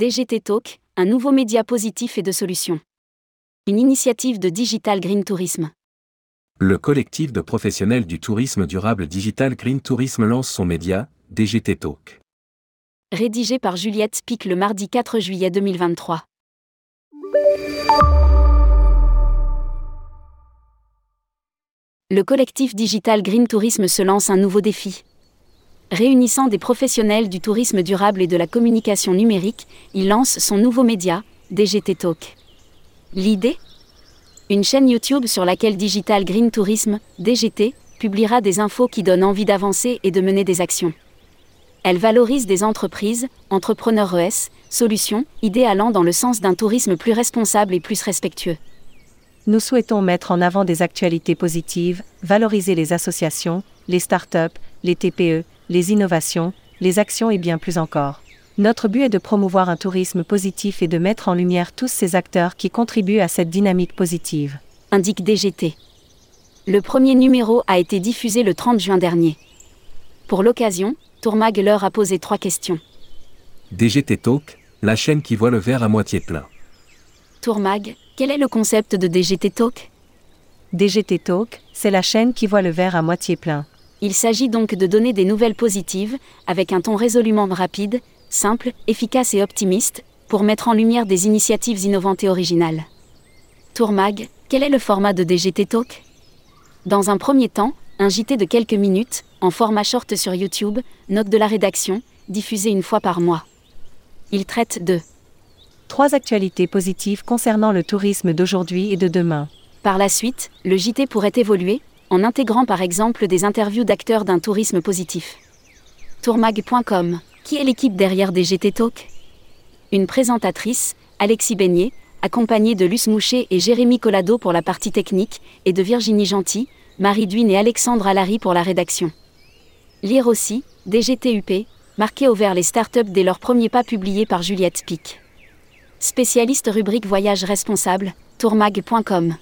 DGT Talk, un nouveau média positif et de solutions. Une initiative de Digital Green Tourisme. Le collectif de professionnels du tourisme durable Digital Green Tourisme lance son média, DGT Talk. Rédigé par Juliette Pic le mardi 4 juillet 2023. Le collectif Digital Green Tourisme se lance un nouveau défi. Réunissant des professionnels du tourisme durable et de la communication numérique, il lance son nouveau média, DGT Talk. L'idée? Une chaîne YouTube sur laquelle Digital Green Tourisme, DGT, publiera des infos qui donnent envie d'avancer et de mener des actions. Elle valorise des entreprises, entrepreneurs ES, solutions, idées allant dans le sens d'un tourisme plus responsable et plus respectueux. Nous souhaitons mettre en avant des actualités positives, valoriser les associations, les startups, les TPE, les innovations, les actions et bien plus encore. Notre but est de promouvoir un tourisme positif et de mettre en lumière tous ces acteurs qui contribuent à cette dynamique positive. Indique DGT. Le premier numéro a été diffusé le 30 juin dernier. Pour l'occasion, Tourmag leur a posé trois questions. DGT Talk, la chaîne qui voit le verre à moitié plein. Tourmag, quel est le concept de DGT Talk? DGT Talk, c'est la chaîne qui voit le verre à moitié plein. Il s'agit donc de donner des nouvelles positives, avec un ton résolument rapide, simple, efficace et optimiste, pour mettre en lumière des initiatives innovantes et originales. Tourmag, quel est le format de DGT Talk? Dans un premier temps, un JT de quelques minutes, en format short sur YouTube, note de la rédaction, diffusé une fois par mois. Il traite de Trois actualités positives concernant le tourisme d'aujourd'hui et de demain. Par la suite, le JT pourrait évoluer, en intégrant par exemple des interviews d'acteurs d'un tourisme positif. Tourmag.com Qui est l'équipe derrière des GT Talk? Une présentatrice, Alexis Beignet, accompagnée de Luce Moucher et Jérémy Collado pour la partie technique, et de Virginie Gentil, Marie Duine et Alexandre Alary pour la rédaction. Lire aussi, DGTUP, marqué au vert les startups dès leur premier pas publié par Juliette Pic. Spécialiste rubrique Voyage responsable, tourmag.com.